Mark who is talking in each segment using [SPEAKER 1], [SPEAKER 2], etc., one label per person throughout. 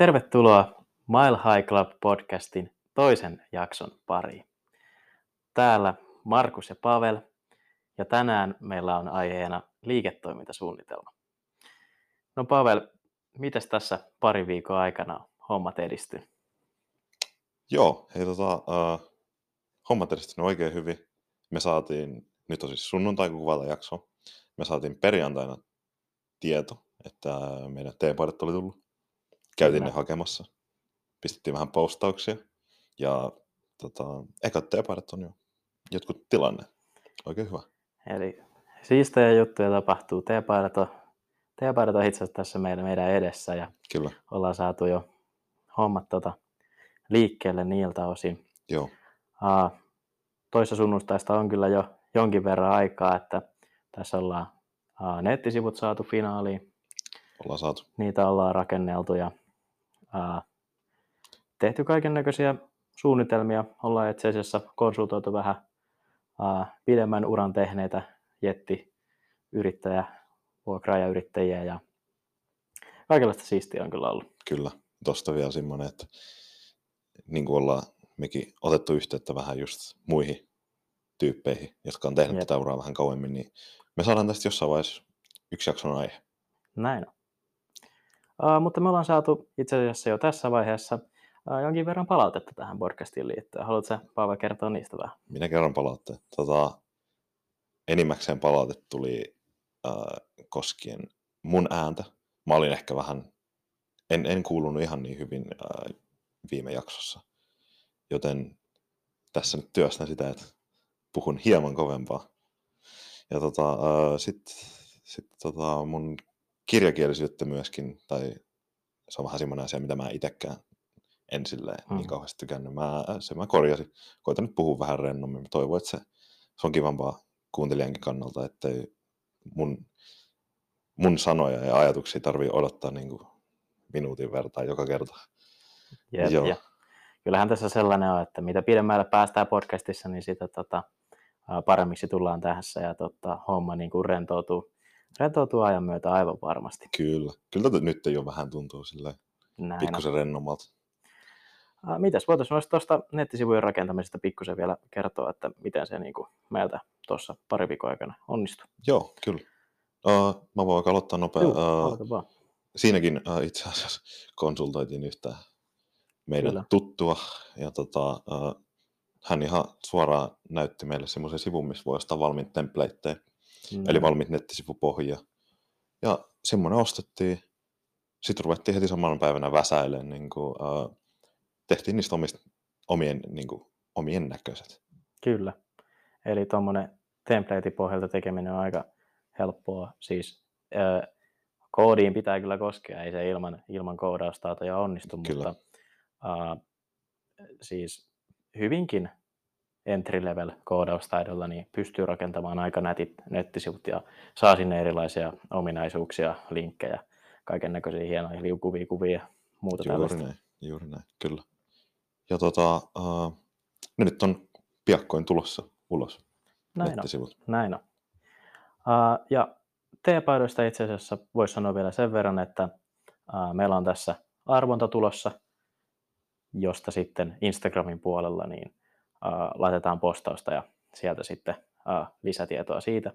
[SPEAKER 1] Tervetuloa Mile High Club podcastin toisen jakson pariin. Täällä Markus ja Pavel ja tänään meillä on aiheena liiketoimintasuunnitelma. No Pavel, miten tässä pari viikon aikana hommat edistynyt?
[SPEAKER 2] Joo, hei tota, uh, hommat edistynyt oikein hyvin. Me saatiin, nyt on siis sunnuntai kun kuvata jakso, me saatiin perjantaina tieto, että meidän teepaidat oli tullut. Käytiin ne hakemassa. Pistettiin vähän postauksia. Ja tota, ekat teepaidat on jo jotkut tilanne. Oikein hyvä.
[SPEAKER 1] Eli siistejä juttuja tapahtuu. Teepaidat on, teepaidat on itse asiassa tässä meidän, meidän edessä ja
[SPEAKER 2] Kyllä.
[SPEAKER 1] ollaan saatu jo hommat tota, liikkeelle niiltä osin.
[SPEAKER 2] Joo,
[SPEAKER 1] Uh, toissa sunnuntaista on kyllä jo jonkin verran aikaa, että tässä ollaan uh, nettisivut saatu finaaliin,
[SPEAKER 2] ollaan saatu.
[SPEAKER 1] niitä ollaan rakenneltu ja uh, tehty kaiken näköisiä suunnitelmia. Ollaan itse asiassa konsultoitu vähän uh, pidemmän uran tehneitä jettiyrittäjä, vuokraajayrittäjiä ja kaikenlaista siistiä on kyllä ollut.
[SPEAKER 2] Kyllä. Tosta vielä semmoinen, että niin kuin ollaan mekin otettu yhteyttä vähän just muihin tyyppeihin, jotka on tehnyt
[SPEAKER 1] Jep.
[SPEAKER 2] tätä uraa vähän kauemmin, niin me saadaan tästä jossain vaiheessa yksi jakson aihe.
[SPEAKER 1] Näin on. Uh, mutta me ollaan saatu itse asiassa jo tässä vaiheessa uh, jonkin verran palautetta tähän podcastiin liittyen. Haluatko Paava kertoa niistä vähän?
[SPEAKER 2] Minä kerron palautteen. Tota, enimmäkseen palaute tuli äh, koskien mun ääntä. Mä olin ehkä vähän, en, en kuulunut ihan niin hyvin äh, viime jaksossa. Joten tässä nyt työstän sitä, että puhun hieman kovempaa. Ja tota, äh, sitten sit, tota, mun kirjakielisyyttä myöskin, tai se on vähän semmoinen asia, mitä mä itsekään en silleen
[SPEAKER 1] Mm.
[SPEAKER 2] niin kauheasti tykännyt. Mä, se mä korjasin. Koitan nyt puhua vähän rennommin. Mä toivon, että se, se on kivampaa kuuntelijankin kannalta, ettei mun, mun sanoja ja ajatuksia tarvii odottaa niin kuin minuutin vertaa joka kerta.
[SPEAKER 1] Jep,
[SPEAKER 2] Joo.
[SPEAKER 1] ja kyllähän tässä sellainen on, että mitä pidemmälle päästään podcastissa, niin sitä tota, paremmiksi tullaan tässä ja tota, homma niin kuin rentoutuu, rentoutuu ajan myötä aivan varmasti.
[SPEAKER 2] Kyllä. Kyllä tätä nyt jo vähän tuntuu silleen
[SPEAKER 1] Näin
[SPEAKER 2] pikkusen rennommalta.
[SPEAKER 1] Mitäs voitaisiin noista tuosta nettisivujen rakentamisesta pikkusen vielä kertoa, että miten se niin kuin meiltä tuossa pari viikon aikana onnistui.
[SPEAKER 2] Joo, kyllä. Uh, mä voin aloittaa nopea. Uh, siinäkin uh, itse asiassa konsultoitiin yhtä meidän
[SPEAKER 1] Kyllä.
[SPEAKER 2] Kyllä. tuttua, ja tota, uh, hän ihan suoraan näytti meille semmoisen sivun, missä voi ostaa valmiit templateja,
[SPEAKER 1] Mm.
[SPEAKER 2] eli valmiit nettisivupohjia. Ja semmoinen ostettiin. Sitten ruvettiin heti samana päivänä väsäilemään, niin kuin, uh, tehtiin niistä omista, omien, niin kuin, omien näköiset.
[SPEAKER 1] Kyllä. Eli tuommoinen template-pohjalta tekeminen on aika helppoa. Siis ö, koodiin pitää kyllä koskea, ei se ilman, ilman koodaustaitoja onnistu,
[SPEAKER 2] Kyllä.
[SPEAKER 1] mutta ö, siis hyvinkin entry-level koodaustaidolla niin pystyy rakentamaan aika nätit nettisivut ja saa sinne erilaisia ominaisuuksia, linkkejä, kaiken näköisiä hienoja liukuvia kuvia ja muuta
[SPEAKER 2] Juuri
[SPEAKER 1] tällaista.
[SPEAKER 2] näin, juuri näin, kyllä. Ja tota, uh, ne nyt on piakkoin tulossa ulos,
[SPEAKER 1] Näin on.
[SPEAKER 2] nettisivut.
[SPEAKER 1] Näin on. Uh, ja teepaidoista itse asiassa voisi sanoa vielä sen verran, että uh, meillä on tässä arvonta tulossa, josta sitten Instagramin puolella niin laitetaan postausta ja sieltä sitten lisätietoa siitä.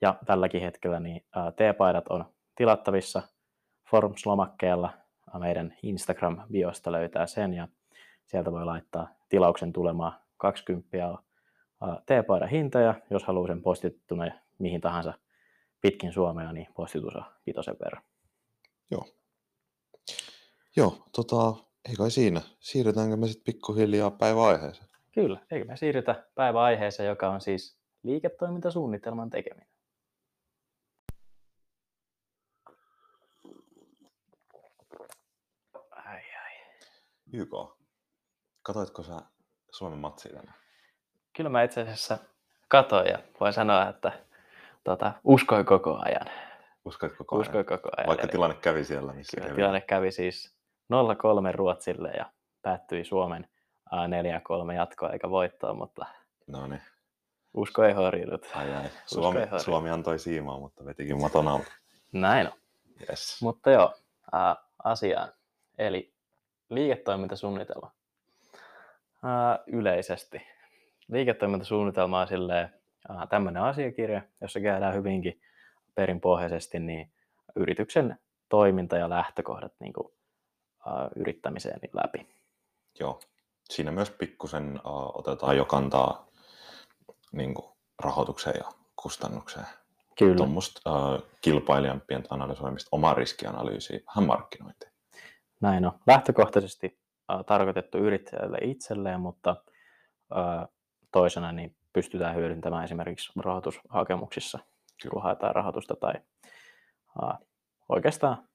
[SPEAKER 1] Ja tälläkin hetkellä niin teepaidat on tilattavissa Forms-lomakkeella. Meidän Instagram-biosta löytää sen ja sieltä voi laittaa tilauksen tulemaan 20 on ää, teepaidan hinta ja jos haluaa sen postittuna mihin tahansa pitkin Suomea, niin postitus on vitosen verran.
[SPEAKER 2] Joo. Joo, tota, ei kai siinä. Siirrytäänkö me sitten pikkuhiljaa päiväaiheeseen?
[SPEAKER 1] Kyllä, eikö me siirrytä päiväaiheeseen, joka on siis liiketoimintasuunnitelman tekeminen. Ai ai.
[SPEAKER 2] YK. Katoitko sä Suomen matsia tänään?
[SPEAKER 1] Kyllä mä itse asiassa katoin ja voin sanoa, että tota, uskoi koko ajan.
[SPEAKER 2] Uskoitko koko ajan?
[SPEAKER 1] Uskoi koko ajan.
[SPEAKER 2] Vaikka
[SPEAKER 1] Eli
[SPEAKER 2] tilanne kävi siellä, missä
[SPEAKER 1] kyllä
[SPEAKER 2] kävi.
[SPEAKER 1] tilanne kävi siis 0-3 Ruotsille ja päättyi Suomen 4-3 jatkoa eikä voittoa, mutta
[SPEAKER 2] No niin,
[SPEAKER 1] usko ei horjunut.
[SPEAKER 2] ai ai. Suomi,
[SPEAKER 1] ei.
[SPEAKER 2] Suomi antoi siimaa, mutta vetikin maton alta.
[SPEAKER 1] Näin on.
[SPEAKER 2] Yes.
[SPEAKER 1] Mutta joo, ää, asiaan. Eli liiketoimintasuunnitelma. Ää, yleisesti. Liiketoimintasuunnitelma on silleen, tämmöinen asiakirja, jossa käydään hyvinkin perinpohjaisesti niin yrityksen toiminta ja lähtökohdat niin kuin, ää, yrittämiseen läpi.
[SPEAKER 2] Joo. Siinä myös pikkusen uh, otetaan jo kantaa niin kuin, rahoitukseen ja kustannukseen.
[SPEAKER 1] Kyllä.
[SPEAKER 2] Tuommoista uh, kilpailijan pientä analysoimista, omaa riskianalyysiä, vähän markkinointia.
[SPEAKER 1] Näin on. Lähtökohtaisesti uh, tarkoitettu yrittäjälle itselleen, mutta uh, toisena niin pystytään hyödyntämään esimerkiksi rahoitushakemuksissa, Kyllä. kun haetaan rahoitusta tai uh, oikeastaan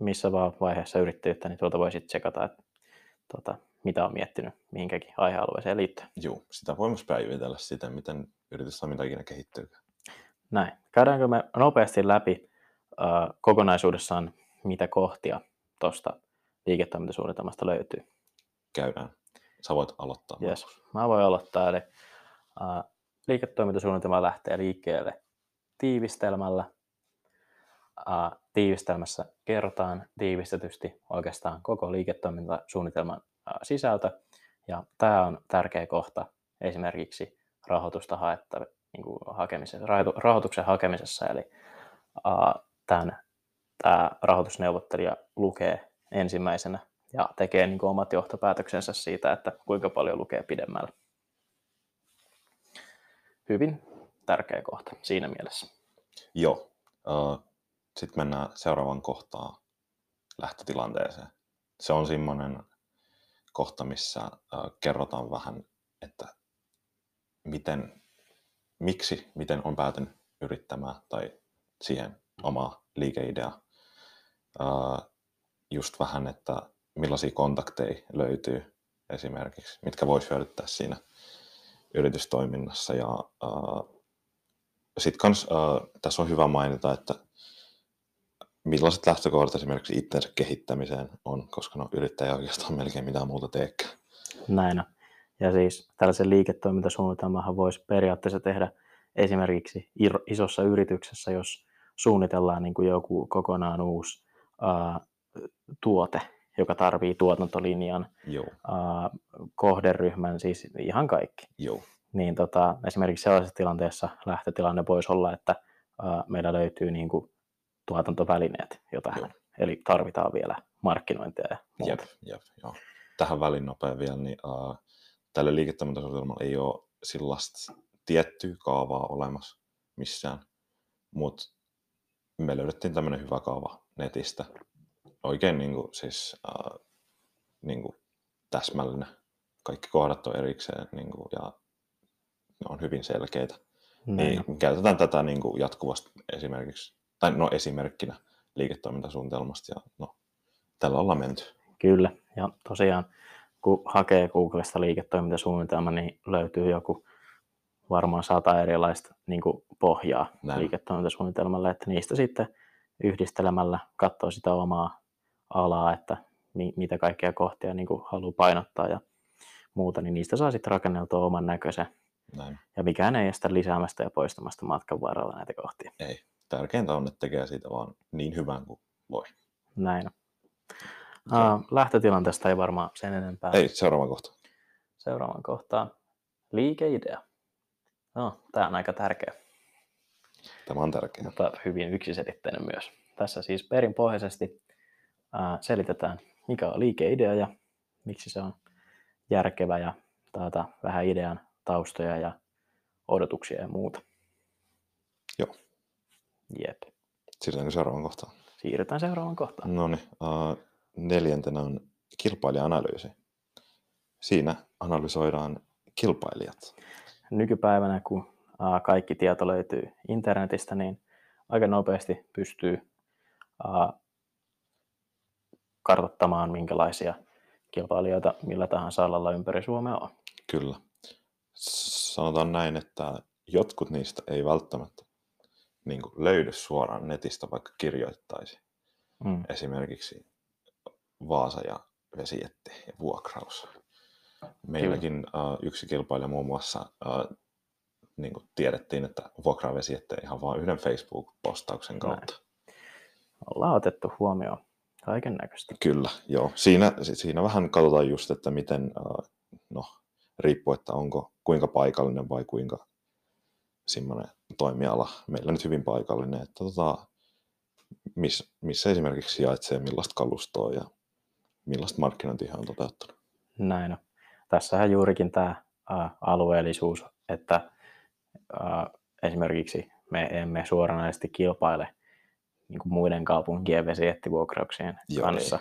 [SPEAKER 1] missä vaan vaiheessa yrittäjyyttä, niin tuolta voi sitten tsekata, että tota, mitä on miettinyt mihinkäkin aihealueeseen liittyen.
[SPEAKER 2] Joo, sitä voi myös päivitellä sitä, miten yritystoiminta ikinä kehittyy.
[SPEAKER 1] Näin. Käydäänkö me nopeasti läpi äh, kokonaisuudessaan, mitä kohtia tuosta liiketoimintasuunnitelmasta löytyy?
[SPEAKER 2] Käydään. Sä voit aloittaa.
[SPEAKER 1] Yes. Mä voin aloittaa. Eli, äh, liiketoimintasuunnitelma lähtee liikkeelle tiivistelmällä. Äh, tiivistelmässä kerrotaan tiivistetysti oikeastaan koko liiketoimintasuunnitelman sisältö. Ja tämä on tärkeä kohta esimerkiksi rahoitusta haetta, niin kuin hakemisessa, rahoituksen hakemisessa. Eli tämän, tämä rahoitusneuvottelija lukee ensimmäisenä ja tekee niin kuin omat johtopäätöksensä siitä, että kuinka paljon lukee pidemmällä. Hyvin tärkeä kohta siinä mielessä.
[SPEAKER 2] Joo. Sitten mennään seuraavaan kohtaan lähtötilanteeseen. Se on semmoinen kohta, missä äh, kerrotaan vähän, että miten, miksi, miten on päätynyt yrittämään tai siihen omaa liikeideaa. Äh, just vähän, että millaisia kontakteja löytyy esimerkiksi, mitkä voisi hyödyttää siinä yritystoiminnassa. Ja äh, sitten kans, äh, tässä on hyvä mainita, että millaiset lähtökohdat esimerkiksi itsensä kehittämiseen on, koska no, yrittäjä oikeastaan melkein mitään muuta teekään.
[SPEAKER 1] Näin on. Ja siis tällaisen liiketoimintasuunnitelmahan voisi periaatteessa tehdä esimerkiksi isossa yrityksessä, jos suunnitellaan niin kuin joku kokonaan uusi ää, tuote, joka tarvii tuotantolinjan,
[SPEAKER 2] Joo.
[SPEAKER 1] Ää, kohderyhmän, siis ihan kaikki.
[SPEAKER 2] Joo.
[SPEAKER 1] Niin tota, esimerkiksi sellaisessa tilanteessa lähtötilanne voisi olla, että ää, meillä löytyy niin kuin tuotantovälineet jo tähän. Joo. Eli tarvitaan vielä markkinointia ja muuta.
[SPEAKER 2] Jep, jep, joo. Tähän väliin nopea vielä, niin uh, tälle liiketoimintasuunnitelmalle ei ole sellaista tiettyä kaavaa olemassa missään, mutta me löydettiin tämmöinen hyvä kaava netistä. Oikein niin kuin, siis, uh, niin kuin täsmällinen. Kaikki kohdat on erikseen niin kuin, ja ne on hyvin selkeitä. Niin, käytetään tätä niin kuin jatkuvasti esimerkiksi tai no esimerkkinä liiketoimintasuunnitelmasta ja no, tällä ollaan menty.
[SPEAKER 1] Kyllä, ja tosiaan kun hakee Googlesta liiketoimintasuunnitelma, niin löytyy joku varmaan sata erilaista niin kuin pohjaa Näin. liiketoimintasuunnitelmalle, että niistä sitten yhdistelemällä katsoo sitä omaa alaa, että mi- mitä kaikkia kohtia niin kuin haluaa painottaa ja muuta, niin niistä saa sitten rakenneltua oman näköisen.
[SPEAKER 2] Näin.
[SPEAKER 1] Ja mikään ei estä lisäämästä ja poistamasta matkan varrella näitä kohtia.
[SPEAKER 2] Ei, tärkeintä on, että tekee siitä vaan niin hyvän kuin voi.
[SPEAKER 1] Näin. Uh, lähtötilanteesta ei varmaan sen enempää.
[SPEAKER 2] Ei, seuraava kohta.
[SPEAKER 1] Seuraavan kohtaan. Liikeidea. No, tämä on aika tärkeä.
[SPEAKER 2] Tämä on tärkeä.
[SPEAKER 1] Mutta hyvin yksiselitteinen myös. Tässä siis perinpohjaisesti uh, selitetään, mikä on liikeidea ja miksi se on järkevä ja taata vähän idean taustoja ja odotuksia ja muuta.
[SPEAKER 2] Joo.
[SPEAKER 1] Jep.
[SPEAKER 2] Siirrytäänkö seuraavaan kohtaan?
[SPEAKER 1] Siirrytään seuraavaan kohtaan.
[SPEAKER 2] No niin, uh, neljäntenä on kilpailija-analyysi. Siinä analysoidaan kilpailijat.
[SPEAKER 1] Nykypäivänä, kun uh, kaikki tieto löytyy internetistä, niin aika nopeasti pystyy uh, kartoittamaan, minkälaisia kilpailijoita millä tahansa alalla ympäri Suomea on.
[SPEAKER 2] Kyllä. Sanotaan näin, että jotkut niistä ei välttämättä niin kuin löydy suoraan netistä, vaikka kirjoittaisi. Mm. Esimerkiksi Vaasa ja vesijätti ja vuokraus. Meilläkin uh, yksi kilpailija muun muassa uh, niin kuin tiedettiin, että vuokraa vesijättejä ihan vain yhden Facebook-postauksen kautta.
[SPEAKER 1] Näin. Ollaan otettu huomioon Kaiken näköistä.
[SPEAKER 2] Kyllä, joo. Siinä, siinä vähän katsotaan just, että miten, äh, no, riippuu, että onko kuinka paikallinen vai kuinka semmoinen toimiala. Meillä nyt hyvin paikallinen, että tota, miss, missä esimerkiksi sijaitsee, millaista kalustoa ja millaista markkinointia on toteuttanut.
[SPEAKER 1] Näin on. Tässähän juurikin tämä ä, alueellisuus, että ä, esimerkiksi me emme suoranaisesti kilpaile niin kuin muiden kaupunkien vesiettivuokrauksien
[SPEAKER 2] Joo,
[SPEAKER 1] kanssa.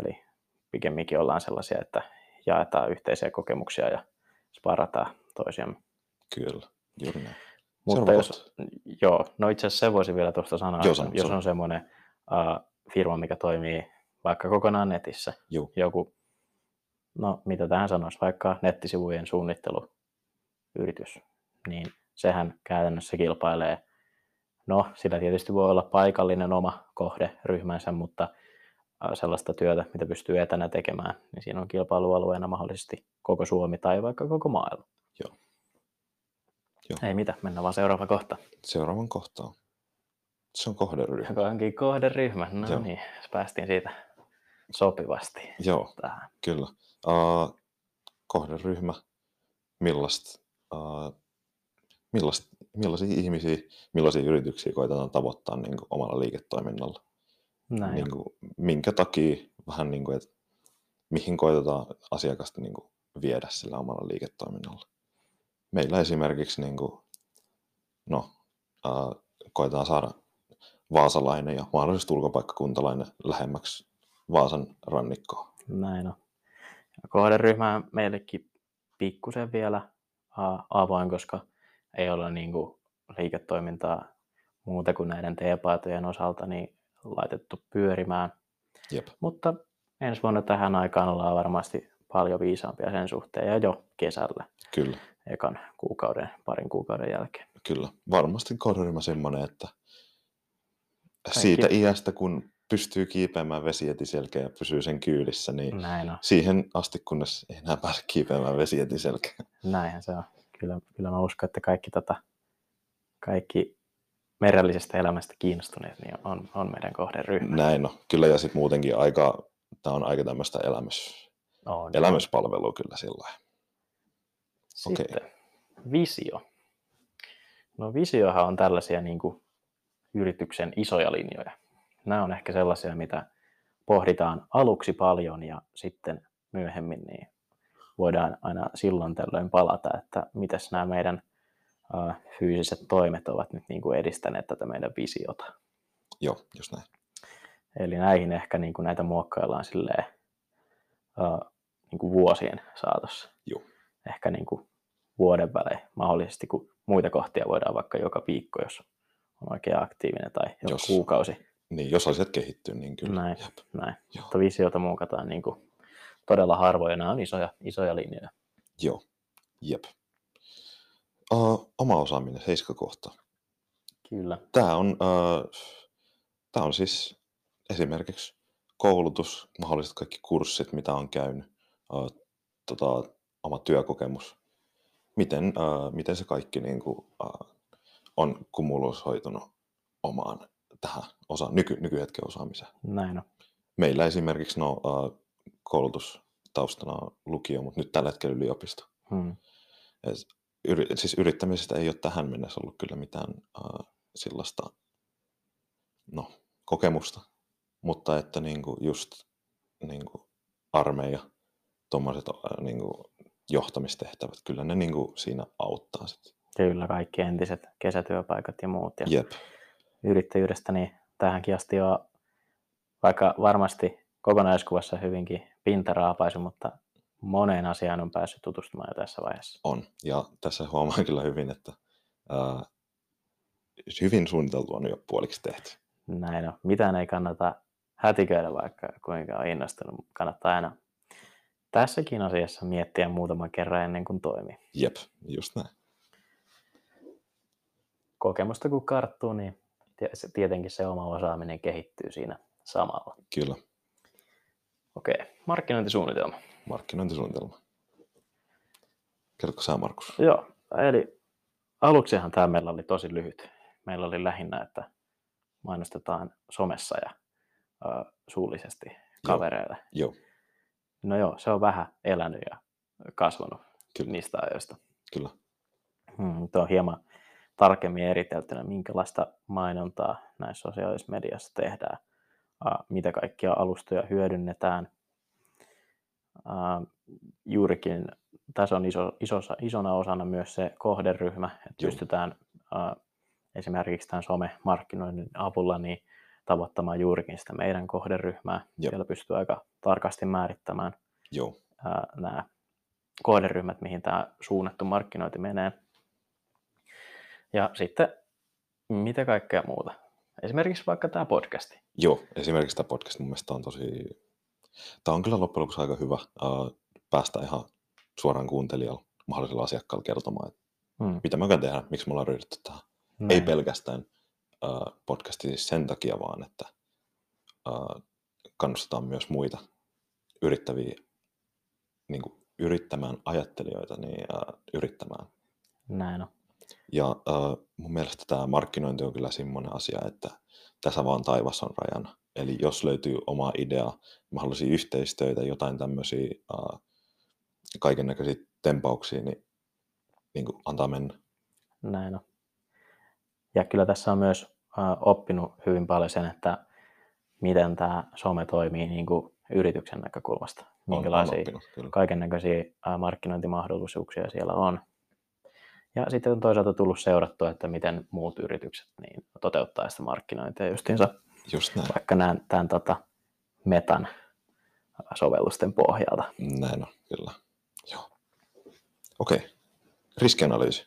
[SPEAKER 1] Eli pikemminkin ollaan sellaisia, että jaetaan yhteisiä kokemuksia ja sparataan toisiamme.
[SPEAKER 2] Kyllä, juuri näin.
[SPEAKER 1] Mutta jos, joo, no itse asiassa se voisi vielä tuosta sanoa,
[SPEAKER 2] Joo,
[SPEAKER 1] että
[SPEAKER 2] sano,
[SPEAKER 1] jos
[SPEAKER 2] sano.
[SPEAKER 1] on semmoinen uh, firma, mikä toimii vaikka kokonaan netissä,
[SPEAKER 2] Joo,
[SPEAKER 1] joku, no mitä tähän sanoisi, vaikka nettisivujen suunnitteluyritys, niin sehän käytännössä kilpailee, no sillä tietysti voi olla paikallinen oma kohderyhmänsä, mutta sellaista työtä, mitä pystyy etänä tekemään, niin siinä on kilpailualueena mahdollisesti koko Suomi tai vaikka koko maailma.
[SPEAKER 2] Joo.
[SPEAKER 1] Ei mitä, mennään vaan seuraava kohta.
[SPEAKER 2] seuraavan kohtaan. Se on kohderyhmä.
[SPEAKER 1] Joka onkin kohderyhmä. No
[SPEAKER 2] Joo.
[SPEAKER 1] niin, päästiin siitä sopivasti
[SPEAKER 2] Joo,
[SPEAKER 1] tähän.
[SPEAKER 2] kyllä. Uh, kohderyhmä, millaista, uh, millaista, millaisia ihmisiä, millaisia yrityksiä koitetaan tavoittaa niin kuin, omalla liiketoiminnalla.
[SPEAKER 1] Näin.
[SPEAKER 2] Niin kuin, minkä takia vähän niin kuin, että mihin koitetaan asiakasta niin kuin, viedä sillä omalla liiketoiminnalla. Meillä esimerkiksi niin kuin, no, uh, koitetaan saada vaasalainen ja mahdollisesti ulkopaikkakuntalainen lähemmäksi Vaasan rannikkoa.
[SPEAKER 1] Näin on. Ja kohderyhmä on meillekin pikkusen vielä avoin, koska ei ole niin kuin liiketoimintaa muuta kuin näiden teepaitojen osalta niin laitettu pyörimään.
[SPEAKER 2] Jep,
[SPEAKER 1] Mutta ensi vuonna tähän aikaan ollaan varmasti paljon viisaampia sen suhteen ja jo kesällä
[SPEAKER 2] kyllä.
[SPEAKER 1] Ekan kuukauden, parin kuukauden jälkeen.
[SPEAKER 2] Kyllä, varmasti kohderyhmä semmoinen, että
[SPEAKER 1] Kaikki-
[SPEAKER 2] siitä iästä, kun pystyy kiipeämään vesijätiselkeä ja pysyy sen kyydissä, niin
[SPEAKER 1] Näin on.
[SPEAKER 2] siihen asti, kunnes ei enää pääse kiipeämään vesijätiselkeä.
[SPEAKER 1] Näinhän se on. Kyllä, kyllä mä uskon, että kaikki, tota, kaikki merellisestä elämästä kiinnostuneet niin on, on meidän kohderyhmä.
[SPEAKER 2] Näin on. Kyllä, ja sitten muutenkin aika, tämä on aika tämmöistä elämys,
[SPEAKER 1] On.
[SPEAKER 2] elämyspalvelua kyllä sillä lailla.
[SPEAKER 1] Sitten visio. No visiohan on tällaisia niin kuin yrityksen isoja linjoja. Nämä on ehkä sellaisia, mitä pohditaan aluksi paljon ja sitten myöhemmin niin voidaan aina silloin tällöin palata, että miten nämä meidän uh, fyysiset toimet ovat nyt niin kuin edistäneet tätä meidän visiota.
[SPEAKER 2] Joo, just näin.
[SPEAKER 1] Eli näihin ehkä niin kuin näitä muokkaillaan silleen, uh, niin kuin vuosien saatossa.
[SPEAKER 2] Joo.
[SPEAKER 1] Ehkä niin kuin vuoden välein mahdollisesti, kun muita kohtia voidaan vaikka joka viikko, jos on oikein aktiivinen, tai joka
[SPEAKER 2] Jos-
[SPEAKER 1] kuukausi.
[SPEAKER 2] Niin, jos asiat kehittyy, niin kyllä.
[SPEAKER 1] Näin.
[SPEAKER 2] Jep.
[SPEAKER 1] Näin.
[SPEAKER 2] Joo.
[SPEAKER 1] Mutta visiota muokataan niin kuin todella harvoin, ja nämä on isoja, isoja linjoja.
[SPEAKER 2] Joo, jep. Uh, oma osaaminen, seiskakohta.
[SPEAKER 1] Kyllä.
[SPEAKER 2] Tämä on, uh, tämä on siis esimerkiksi koulutus, mahdollisesti kaikki kurssit, mitä on käynyt, uh, tota, oma työkokemus. Miten, uh, miten se kaikki niin kuin, uh, on kumuloisoitunut omaan tähän osa, nyky, nykyhetken osaamiseen.
[SPEAKER 1] Näin on.
[SPEAKER 2] Meillä esimerkiksi no, uh, koulutustaustana on lukio, mutta nyt tällä hetkellä yliopisto.
[SPEAKER 1] Hmm.
[SPEAKER 2] Et Yri, siis yrittämisestä ei ole tähän mennessä ollut kyllä mitään uh, sellaista no, kokemusta, mutta että niinku just niinku armeija, tuommoiset uh, niinku johtamistehtävät, kyllä ne niinku siinä auttaa sit.
[SPEAKER 1] Kyllä, kaikki entiset kesätyöpaikat ja muut. Ja
[SPEAKER 2] Jep,
[SPEAKER 1] yrittäjyydestä, niin tähänkin asti on vaikka varmasti kokonaiskuvassa hyvinkin pintaraapaisu, mutta moneen asiaan on päässyt tutustumaan jo tässä vaiheessa.
[SPEAKER 2] on. Ja tässä huomaa kyllä hyvin, että uh, hyvin suunniteltu on jo puoliksi tehty.
[SPEAKER 1] Näin on. Mitään ei kannata hätiköidä, vaikka kuinka on innostunut. Kannattaa aina tässäkin asiassa miettiä muutama kerran ennen kuin toimii.
[SPEAKER 2] Jep, just näin.
[SPEAKER 1] Kokemusta kun karttuu, niin tietenkin se oma osaaminen kehittyy siinä samalla.
[SPEAKER 2] Kyllä,
[SPEAKER 1] Okei, markkinointisuunnitelma.
[SPEAKER 2] markkinointisuunnitelma. Kerrotko sä, Markus?
[SPEAKER 1] Joo, eli aluksihan tämä meillä oli tosi lyhyt. Meillä oli lähinnä, että mainostetaan somessa ja uh, suullisesti kavereille.
[SPEAKER 2] Joo,
[SPEAKER 1] No joo, se on vähän elänyt ja kasvanut
[SPEAKER 2] Kyllä.
[SPEAKER 1] niistä ajoista.
[SPEAKER 2] kyllä.
[SPEAKER 1] Hmm, tuo on hieman tarkemmin eriteltynä, minkälaista mainontaa näissä sosiaalisessa mediassa tehdään, mitä kaikkia alustoja hyödynnetään. Juurikin tässä on iso, isosa, isona osana myös se kohderyhmä, että
[SPEAKER 2] Joo.
[SPEAKER 1] pystytään esimerkiksi tämän somemarkkinoinnin avulla niin tavoittamaan juurikin sitä meidän kohderyhmää.
[SPEAKER 2] Joo.
[SPEAKER 1] Siellä pystyy aika tarkasti määrittämään
[SPEAKER 2] Joo,
[SPEAKER 1] ää, nämä kohderyhmät, mihin tämä suunnattu markkinointi menee. Ja sitten mitä kaikkea muuta. Esimerkiksi vaikka tämä podcasti.
[SPEAKER 2] Joo, esimerkiksi tämä podcast mun mielestä on tosi... Tämä on kyllä loppujen lopuksi aika hyvä uh, päästä ihan suoraan kuuntelijalle, mahdollisella asiakkaalla kertomaan, että
[SPEAKER 1] Hmm.
[SPEAKER 2] mitä me oikein tehdään, miksi me ollaan ryhdytty tähän. Ei pelkästään uh, podcasti sen takia, vaan että uh, kannustetaan myös muita yrittäviä, niin kuin yrittämään ajattelijoita, niin uh, yrittämään.
[SPEAKER 1] Näin on.
[SPEAKER 2] Ja uh, mun mielestä tämä markkinointi on kyllä semmoinen asia, että tässä vaan taivas on rajana. Eli jos löytyy oma idea, mahdollisia yhteistöitä, jotain tämmöisiä uh, kaiken näköisiä tempauksia, niin, niin kuin antaa mennä.
[SPEAKER 1] Näin on. Ja kyllä tässä on myös ää, oppinut hyvin paljon sen, että miten tämä some toimii niin kuin yrityksen näkökulmasta. Minkälaisia kaiken näköisiä markkinointimahdollisuuksia siellä on. Ja sitten on toisaalta tullut seurattua, että miten muut yritykset niin toteuttaa sitä markkinointia justiinsa
[SPEAKER 2] Just näin.
[SPEAKER 1] vaikka näin, tämän tota, metan sovellusten pohjalta.
[SPEAKER 2] Näin on, kyllä. Joo. Okei. Riskianalyysi.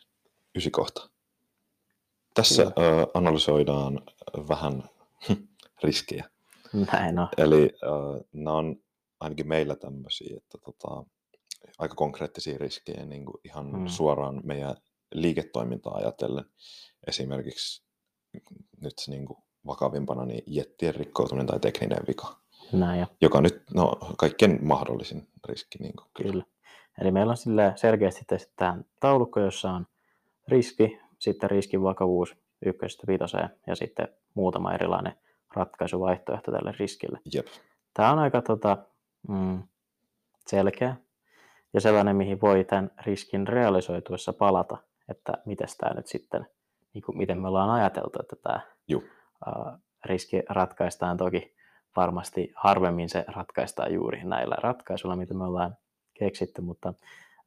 [SPEAKER 2] Ysi kohta. Tässä ö, analysoidaan vähän riskejä.
[SPEAKER 1] Näin on.
[SPEAKER 2] Eli äh, nämä on ainakin meillä tämmöisiä, että tota, aika konkreettisia riskejä niin kuin ihan
[SPEAKER 1] Mm.
[SPEAKER 2] suoraan meidän liiketoimintaa ajatellen. Esimerkiksi nyt se niin kuin vakavimpana niin jettien rikkoutuminen tai tekninen vika,
[SPEAKER 1] Näin on.
[SPEAKER 2] joka nyt no, kaikkein mahdollisin riski. Niin kuin, kyllä.
[SPEAKER 1] Kyllä. Eli meillä on sille selkeästi tähän taulukko, jossa on riski, sitten riskin vakavuus ykkösestä vitoseen ja sitten muutama erilainen ratkaisuvaihtoehto tälle riskille.
[SPEAKER 2] Jep,
[SPEAKER 1] Tämä on aika tota, mm, selkeä ja sellainen, mihin voi tämän riskin realisoituessa palata, että miten tämä nyt sitten, niin kuin miten me ollaan ajateltu, että tämä ää, riski ratkaistaan toki varmasti harvemmin se ratkaistaan juuri näillä ratkaisuilla, mitä me ollaan keksitty, mutta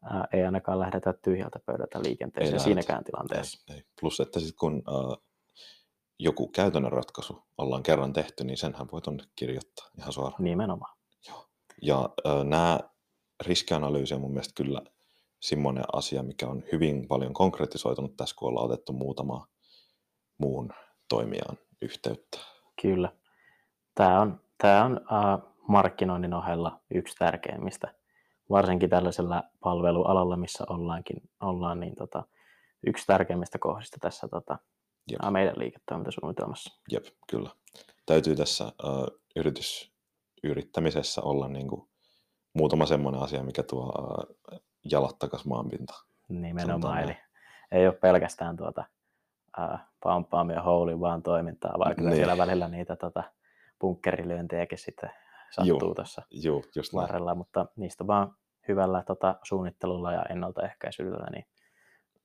[SPEAKER 1] ää, ei ainakaan lähdetä tyhjältä pöydältä liikenteeseen
[SPEAKER 2] lähdetä.
[SPEAKER 1] siinäkään tilanteessa.
[SPEAKER 2] ei, ei. Plus, että sitten kun joku käytännön ratkaisu ollaan kerran tehty, niin senhän voi tuonne kirjoittaa ihan suoraan.
[SPEAKER 1] Nimenomaan.
[SPEAKER 2] Ja äh, nämä riskianalyysi on mun mielestä kyllä semmoinen asia, mikä on hyvin paljon konkretisoitunut tässä, kun ollaan otettu muutama muun toimijan yhteyttä.
[SPEAKER 1] Kyllä. Tämä on, tämä on uh, markkinoinnin ohella yksi tärkeimmistä, varsinkin tällaisella palvelualalla, missä ollaankin, ollaan, niin tota, yksi tärkeimmistä kohdista tässä tota,
[SPEAKER 2] Jep.
[SPEAKER 1] ää, meidän liiketoimintasuunnitelmassa.
[SPEAKER 2] Jep, kyllä. Täytyy tässä äh, yritysyrittämisessä olla niin kuin muutama semmoinen asia, mikä tuo äh, jalat takas maanpintaan.
[SPEAKER 1] Nimenomaan, eli ei ole pelkästään tuota, uh, pamppaamia houli, vaan toimintaa, vaikka
[SPEAKER 2] Niin.
[SPEAKER 1] siellä välillä niitä tota, bunkkerilyöntejäkin sitten sattuu tuossa
[SPEAKER 2] Joo, just näin.
[SPEAKER 1] varrella, mutta niistä vaan hyvällä tota, suunnittelulla ja ennaltaehkäisyllä niin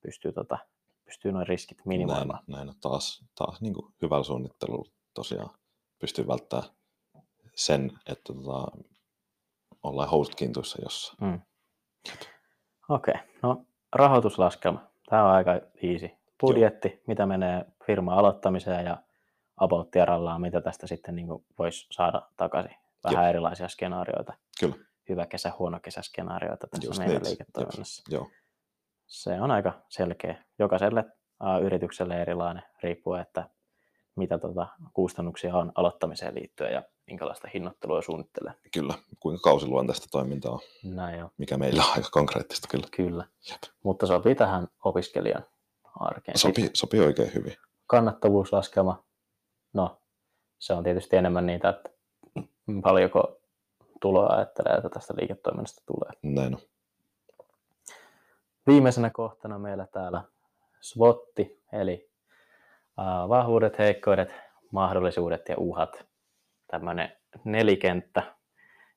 [SPEAKER 1] pystyy, tota, pystyy noin riskit
[SPEAKER 2] Näin,
[SPEAKER 1] minimoimaan.
[SPEAKER 2] näin on taas, taas niin kuin hyvällä suunnittelulla tosiaan pystyy välttämään sen, että tota, ollaan host-kintuissa jossain.
[SPEAKER 1] Mm. Okei, okay. no rahoituslaskelma. Tämä on aika easy. Budjetti, mitä menee firman aloittamiseen ja about mitä tästä sitten niin voisi saada takaisin. Vähän
[SPEAKER 2] Jep.
[SPEAKER 1] erilaisia skenaarioita.
[SPEAKER 2] Kyllä,
[SPEAKER 1] Hyvä kesä, huono kesä skenaarioita tässä
[SPEAKER 2] just
[SPEAKER 1] meidän
[SPEAKER 2] niitä.
[SPEAKER 1] liiketoiminnassa.
[SPEAKER 2] Joo,
[SPEAKER 1] Se on aika selkeä. Jokaiselle yritykselle erilainen, riippuen, että mitä tota, kustannuksia on aloittamiseen liittyen ja minkälaista hinnoittelua suunnittelee.
[SPEAKER 2] kyllä. Kuinka kausiluonteista toimintaa on,
[SPEAKER 1] Näin on,
[SPEAKER 2] mikä meillä on aika konkreettista kyllä.
[SPEAKER 1] kyllä.
[SPEAKER 2] Jep.
[SPEAKER 1] Mutta sopii tähän opiskelijan arkeen.
[SPEAKER 2] Sopii, sopii oikein hyvin.
[SPEAKER 1] kannattavuuslaskelma, no se on tietysti enemmän niitä, että paljonko tuloa ajattelee, että tästä liiketoiminnasta tulee.
[SPEAKER 2] Näin on.
[SPEAKER 1] Viimeisenä kohtana meillä täällä SWOT, eli vahvuudet, heikkoudet, mahdollisuudet ja uhat tämmöinen nelikenttä,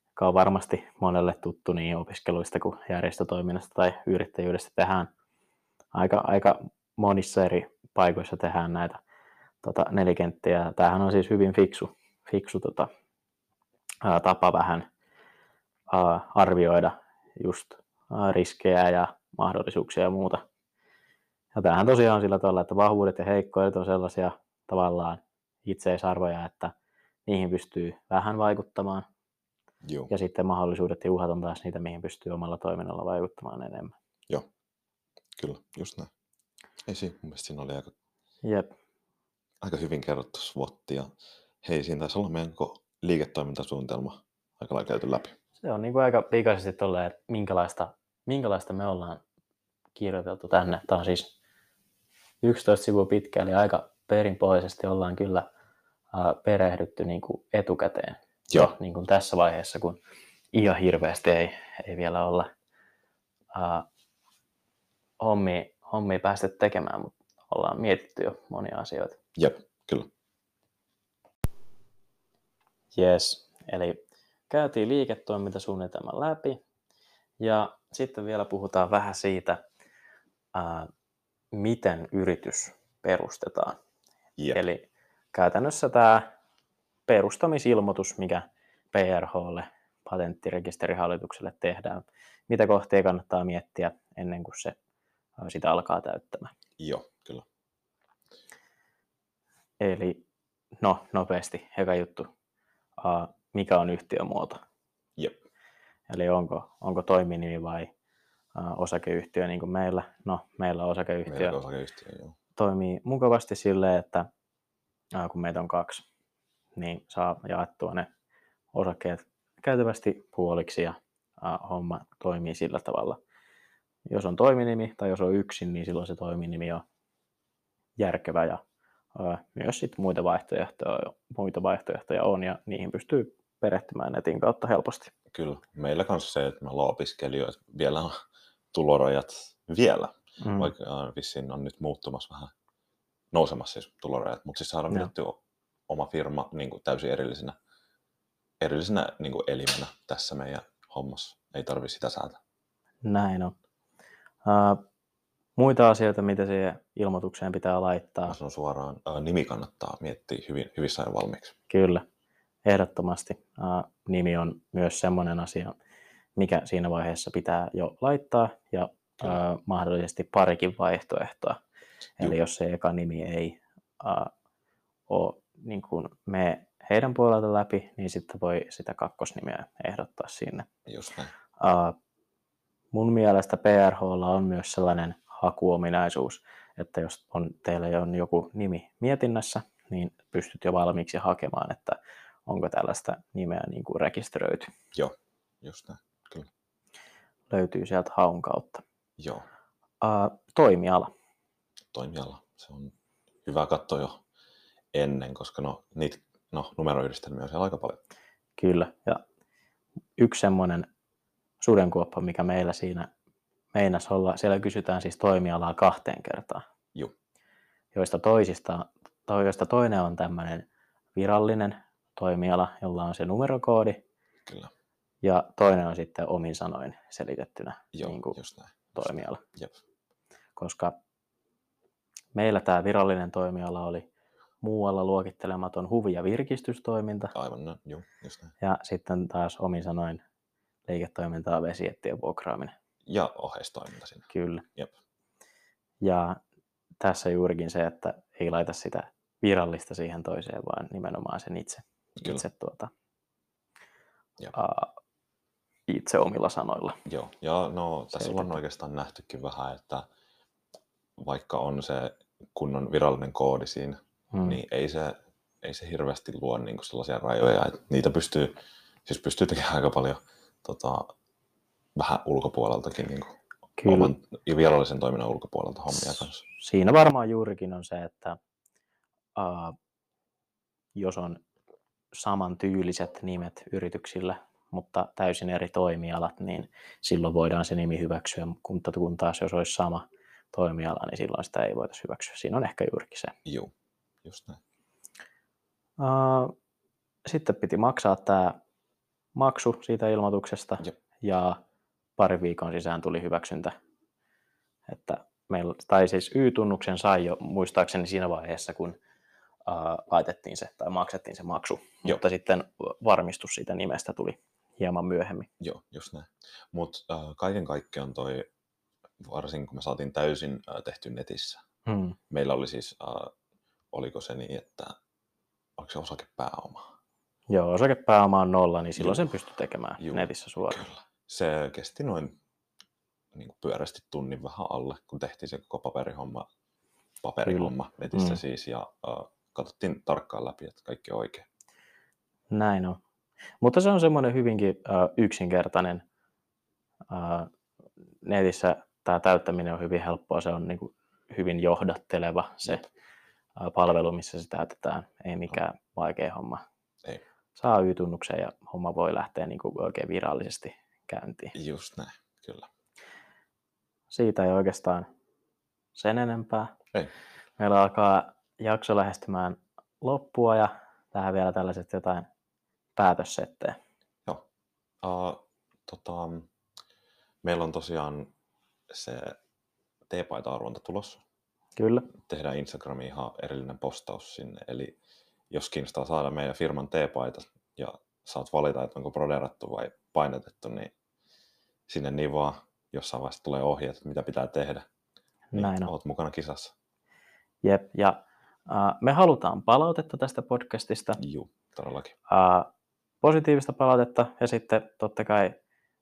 [SPEAKER 1] joka on varmasti monelle tuttu niin opiskeluista kuin järjestötoiminnasta tai yrittäjyydestä tehdään aika, aika monissa eri paikoissa tehdään näitä tota, nelikenttiä. Tämähän on siis hyvin fiksu, fiksu tota, ää, tapa vähän ää, arvioida just ää, riskejä ja mahdollisuuksia ja muuta. Ja tämähän tosiaan on sillä tavalla, että vahvuudet ja heikkoudet on sellaisia tavallaan itseisarvoja, että niihin pystyy vähän vaikuttamaan.
[SPEAKER 2] Joo,
[SPEAKER 1] Ja sitten mahdollisuudet ja uhat on taas niitä, mihin pystyy omalla toiminnalla vaikuttamaan enemmän.
[SPEAKER 2] joo, kyllä, just näin. Ei siinä, mun mielestä siinä oli aika,
[SPEAKER 1] Jep,
[SPEAKER 2] aika hyvin kerrottu SWOT ja hei, siinä taisi olla meidän liiketoimintasuunnitelma aika lailla käyty läpi.
[SPEAKER 1] se on niin kuin aika pikaisesti tolleen, että minkälaista, minkälaista me ollaan kirjoiteltu tänne. Tämä on siis 11 sivua pitkä, eli aika perinpohjaisesti ollaan kyllä perehdytty niin kuin etukäteen.
[SPEAKER 2] Joo,
[SPEAKER 1] Niin kuin tässä vaiheessa, kun ihan hirveästi ei, ei vielä olla uh, hommia, hommia päästy tekemään, mutta ollaan mietitty jo monia asioita.
[SPEAKER 2] jep, kyllä.
[SPEAKER 1] Yes, eli käytiin liiketoimintasuunnitelman läpi ja sitten vielä puhutaan vähän siitä, ää, miten yritys perustetaan.
[SPEAKER 2] Jep,
[SPEAKER 1] Eli käytännössä tämä perustamisilmoitus, mikä PRHlle, patenttirekisterihallitukselle tehdään, mitä kohtia kannattaa miettiä ennen kuin se sitä alkaa täyttämään.
[SPEAKER 2] joo, kyllä.
[SPEAKER 1] Eli no nopeasti, eka juttu, mikä on yhtiömuoto? Eli onko, onko toiminimi vai ä, osakeyhtiö niin kuin meillä. No, meillä osakeyhtiö
[SPEAKER 2] meillä osakeyhtiö, joo.
[SPEAKER 1] toimii mukavasti silleen, että ä, kun meitä on kaksi, niin saa jaettua ne osakkeet käytävästi puoliksi ja ä, homma toimii sillä tavalla. Jos on toiminimi tai jos on yksin, niin silloin se toiminimi on järkevä ja ä, myös sit muita vaihtoehtoja, muita vaihtoehtoja on ja niihin pystyy perehtymään netin kautta helposti.
[SPEAKER 2] Kyllä. Meillä kanssa se, että me ollaan opiskelijoita, vielä on tulorajat vielä,
[SPEAKER 1] Mm.
[SPEAKER 2] vaikka äh, vissiin on nyt muuttumassa vähän, nousemassa siis tulorajat, mutta siis saadaan pidetty oma firma niin kuin täysin erillisenä, erillisenä niin kuin elimenä tässä meidän hommassa. Ei tarvi sitä säätää.
[SPEAKER 1] Näin on. Uh, muita asioita, mitä siihen ilmoitukseen pitää laittaa.
[SPEAKER 2] Mä sanon suoraan, äh, nimi kannattaa miettiä hyvin, hyvissä ajoin valmiiksi.
[SPEAKER 1] Kyllä, ehdottomasti. Nimi on myös semmoinen asia, mikä siinä vaiheessa pitää jo laittaa ja uh, mahdollisesti parikin vaihtoehtoa. Eli jos se eka nimi ei uh, ole niin kuin me heidän puolelta läpi, niin sitten voi sitä kakkosnimeä ehdottaa sinne.
[SPEAKER 2] Just näin.
[SPEAKER 1] Uh, mun mielestä PRHlla on myös sellainen hakuominaisuus, että jos on, teillä on joku nimi mietinnässä, niin pystyt jo valmiiksi hakemaan, että onko tällaista nimeä niin kuin rekisteröity.
[SPEAKER 2] Joo, just näin. Kyllä.
[SPEAKER 1] Löytyy sieltä haun kautta.
[SPEAKER 2] Joo,
[SPEAKER 1] Uh, toimiala.
[SPEAKER 2] toimiala. Se on hyvä katsoa jo ennen, koska no, niitä no, numeroyhdistelmiä on siellä aika paljon.
[SPEAKER 1] Kyllä. Ja yksi semmoinen sudenkuoppa, mikä meillä siinä meinas olla, siellä kysytään siis toimialaa kahteen kertaan.
[SPEAKER 2] Juu.
[SPEAKER 1] Joista, toisista, to, joista toinen on tämmöinen virallinen toimiala, jolla on se numerokoodi,
[SPEAKER 2] Kyllä.
[SPEAKER 1] ja toinen on sitten omin sanoin selitettynä
[SPEAKER 2] Joo,
[SPEAKER 1] niin kuin
[SPEAKER 2] just näin.
[SPEAKER 1] toimiala.
[SPEAKER 2] Jep.
[SPEAKER 1] Koska meillä tämä virallinen toimiala oli muualla luokittelematon huvi- ja virkistystoiminta,
[SPEAKER 2] Aivan näin. Joo, just näin.
[SPEAKER 1] ja sitten taas omin sanoin liiketoimintaa vesiettien vuokraaminen.
[SPEAKER 2] Ja oheistoiminta siinä.
[SPEAKER 1] Kyllä.
[SPEAKER 2] Jep.
[SPEAKER 1] Ja tässä juurikin se, että ei laita sitä virallista siihen toiseen, vaan nimenomaan sen itse,
[SPEAKER 2] Kyllä.
[SPEAKER 1] itse, tuota,
[SPEAKER 2] Jep.
[SPEAKER 1] uh, itse omilla sanoilla.
[SPEAKER 2] Joo, ja no tässä ollaan oikeastaan nähtykin vähän, että vaikka on se kunnon virallinen koodi siinä,
[SPEAKER 1] Mm.
[SPEAKER 2] niin ei se, ei se hirveästi luo niin sellaisia rajoja, että niitä pystyy, siis pystyy tekemään aika paljon tota, vähän ulkopuoleltakin, niin kuin
[SPEAKER 1] Kyllä.
[SPEAKER 2] oman virallisen toiminnan ulkopuolelta hommia kanssa.
[SPEAKER 1] Siinä varmaan juurikin on se, että uh, jos on samantyyliset nimet yrityksillä, mutta täysin eri toimialat, niin silloin voidaan se nimi hyväksyä, kun, kun taas jos olisi sama toimiala, niin silloin sitä ei voitaisiin hyväksyä. Siinä on ehkä juurikin se.
[SPEAKER 2] Joo, just näin.
[SPEAKER 1] Uh, sitten piti maksaa tämä maksu siitä ilmoituksesta
[SPEAKER 2] Jep.
[SPEAKER 1] ja pari viikon sisään tuli hyväksyntä. Että meillä, tai siis Y-tunnuksen sai jo muistaakseni siinä vaiheessa, kun laitettiin se tai maksettiin se maksu,
[SPEAKER 2] Joo.
[SPEAKER 1] mutta sitten varmistus siitä nimestä tuli hieman myöhemmin.
[SPEAKER 2] Joo, just näin. Mutta äh, kaiken kaikkiaan toi, varsinkin kun me saatiin täysin äh, tehty netissä,
[SPEAKER 1] Hmm.
[SPEAKER 2] meillä oli siis, äh, oliko se niin, että oliko se osakepääoma?
[SPEAKER 1] Joo, osakepääoma on nolla, niin silloin
[SPEAKER 2] Juu.
[SPEAKER 1] sen pystyy tekemään
[SPEAKER 2] Juu,
[SPEAKER 1] netissä suoraan.
[SPEAKER 2] Kyllä. Se kesti noin niin kuin pyörästi tunnin vähän alle, kun tehtiin se koko paperihomma, paperihomma netissä
[SPEAKER 1] Mm.
[SPEAKER 2] siis, ja äh, katsottiin tarkkaan läpi, että kaikki on oikein.
[SPEAKER 1] Näin on. Mutta se on semmoinen hyvinkin äh, yksinkertainen. Äh, netissä tämä täyttäminen on hyvin helppoa, se on niin kuin hyvin johdatteleva se äh, palvelu, missä se täytetään. Ei mikään vaikea homma.
[SPEAKER 2] Ei.
[SPEAKER 1] Saa Y-tunnuksen ja homma voi lähteä niin kuin oikein virallisesti käyntiin.
[SPEAKER 2] Just näin, kyllä.
[SPEAKER 1] Siitä ei oikeastaan sen enempää.
[SPEAKER 2] Ei.
[SPEAKER 1] Meillä alkaa jakso lähestymään loppua ja tähän vielä tällaiset jotain päätössettejä.
[SPEAKER 2] Joo. Uh, tota, meillä on tosiaan se teepaita-arvonta tulossa.
[SPEAKER 1] Kyllä,
[SPEAKER 2] Tehdään Instagramiin ihan erillinen postaus sinne. Eli jos kiinnostaa saada meidän firman teepaita ja saat valita, että onko broderattu vai painetettu, niin sinne niin vaan jossain vaiheessa tulee ohjeet, mitä pitää tehdä. Niin
[SPEAKER 1] näin on.
[SPEAKER 2] Oot mukana kisassa.
[SPEAKER 1] Jep, ja uh, me halutaan palautetta tästä podcastista,
[SPEAKER 2] Juu, todellakin.
[SPEAKER 1] uh, positiivista palautetta, ja sitten totta kai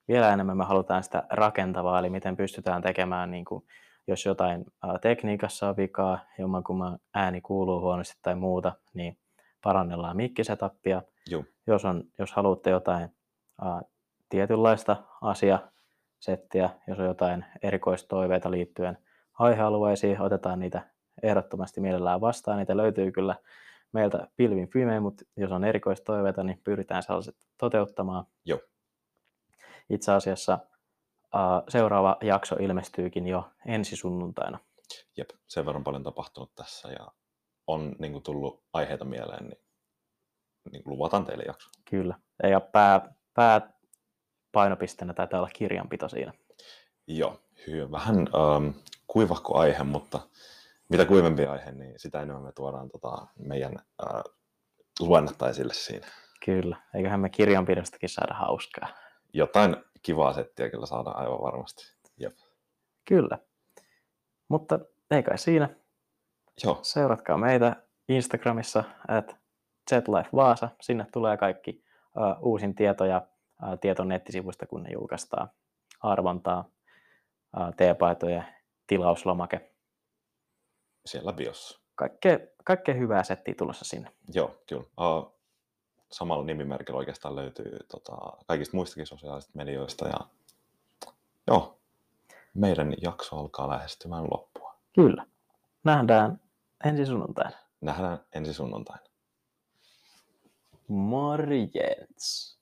[SPEAKER 1] vielä enemmän me halutaan sitä rakentavaa, eli miten pystytään tekemään, niin kuin, jos jotain uh, tekniikassa on vikaa, jommankumman ääni kuuluu huonosti tai muuta, niin parannellaan mikkisetappia.
[SPEAKER 2] Juu,
[SPEAKER 1] Jos, on, jos haluatte jotain uh, tietynlaista asiasettiä, jos on jotain erikoistoiveita liittyen aihealueisiin, otetaan niitä ehdottomasti mielellään vastaan. Niitä löytyy kyllä meiltä pilvin pimein, mutta jos on erikoistoiveita, niin pyritään sellaiset toteuttamaan.
[SPEAKER 2] Joo.
[SPEAKER 1] Itse asiassa seuraava jakso ilmestyykin jo ensi sunnuntaina.
[SPEAKER 2] jep, sen verran paljon tapahtunut tässä ja on niin kuin, tullut aiheita mieleen, niin, niin kuin luvataan teille jakso.
[SPEAKER 1] Kyllä. Ja pää, pää painopisteenä taitaa olla kirjanpito siinä.
[SPEAKER 2] Joo, hyvä. Vähän ähm, kuivahko aihe, mutta mitä kuivempi aihe, niin sitä enemmän me tuodaan tota, meidän äh, luennetta esille siinä.
[SPEAKER 1] Kyllä. Eiköhän me kirjanpidostakin saada hauskaa.
[SPEAKER 2] Jotain kivaa settiä kyllä saadaan aivan varmasti. Jep.
[SPEAKER 1] Kyllä. Mutta ei kai siinä.
[SPEAKER 2] Joo,
[SPEAKER 1] Seuratkaa meitä Instagramissa at ZLife Vaasa. Sinne tulee kaikki uh, uusin tieto ja uh, tieto nettisivuista, kun ne julkaistaan. Arvontaa, uh, teepaitoja, tilauslomake.
[SPEAKER 2] Siellä biossa.
[SPEAKER 1] Kaikkea, kaikkea hyvää settiä tulossa sinne.
[SPEAKER 2] Joo, kyllä. Uh, samalla nimimerkillä oikeastaan löytyy tota, kaikista muistakin sosiaalisista medioista. Ja joo, meidän jakso alkaa lähestymään loppua.
[SPEAKER 1] Kyllä. Nähdään ensi sunnuntaina.
[SPEAKER 2] Nähdään ensi sunnuntaina.
[SPEAKER 1] Morjens.